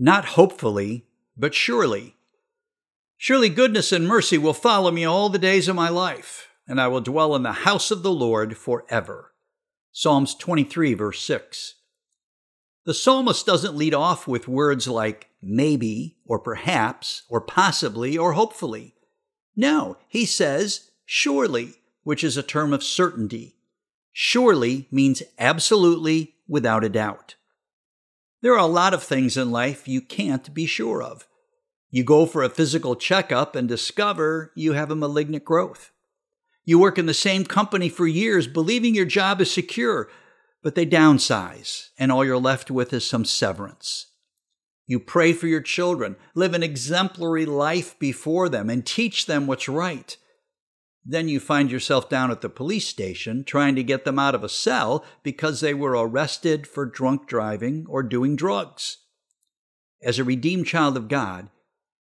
not hopefully, but surely. Surely goodness and mercy will follow me all the days of my life, and I will dwell in the house of the Lord forever. Psalms 23, verse 6. The psalmist doesn't lead off with words like maybe, or perhaps, or possibly, or hopefully. No, he says surely, which is a term of certainty. Surely means absolutely, without a doubt. There are a lot of things in life you can't be sure of. You go for a physical checkup and discover you have a malignant growth. You work in the same company for years believing your job is secure, but they downsize and all you're left with is some severance. You pray for your children, live an exemplary life before them, and teach them what's right. Then you find yourself down at the police station trying to get them out of a cell because they were arrested for drunk driving or doing drugs. As a redeemed child of God,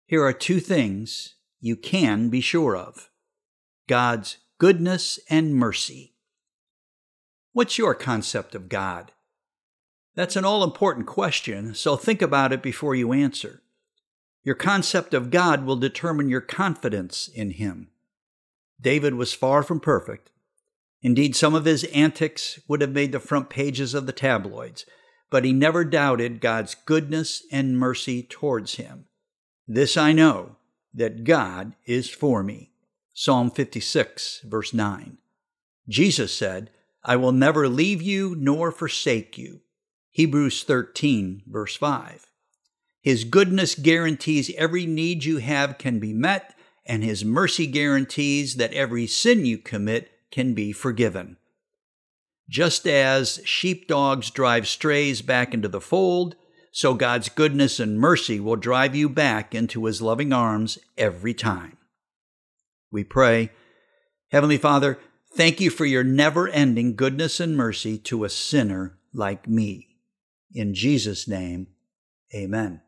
here are two things you can be sure of God's goodness and mercy. What's your concept of God? That's an all important question, so think about it before you answer. Your concept of God will determine your confidence in Him. David was far from perfect. Indeed, some of his antics would have made the front pages of the tabloids, but he never doubted God's goodness and mercy towards him. This I know, that God is for me. Psalm 56, verse 9. Jesus said, I will never leave you nor forsake you. Hebrews 13, verse 5. His goodness guarantees every need you have can be met and his mercy guarantees that every sin you commit can be forgiven. Just as sheepdogs drive strays back into the fold, so God's goodness and mercy will drive you back into his loving arms every time. We pray, Heavenly Father, thank you for your never ending goodness and mercy to a sinner like me. In Jesus' name, amen.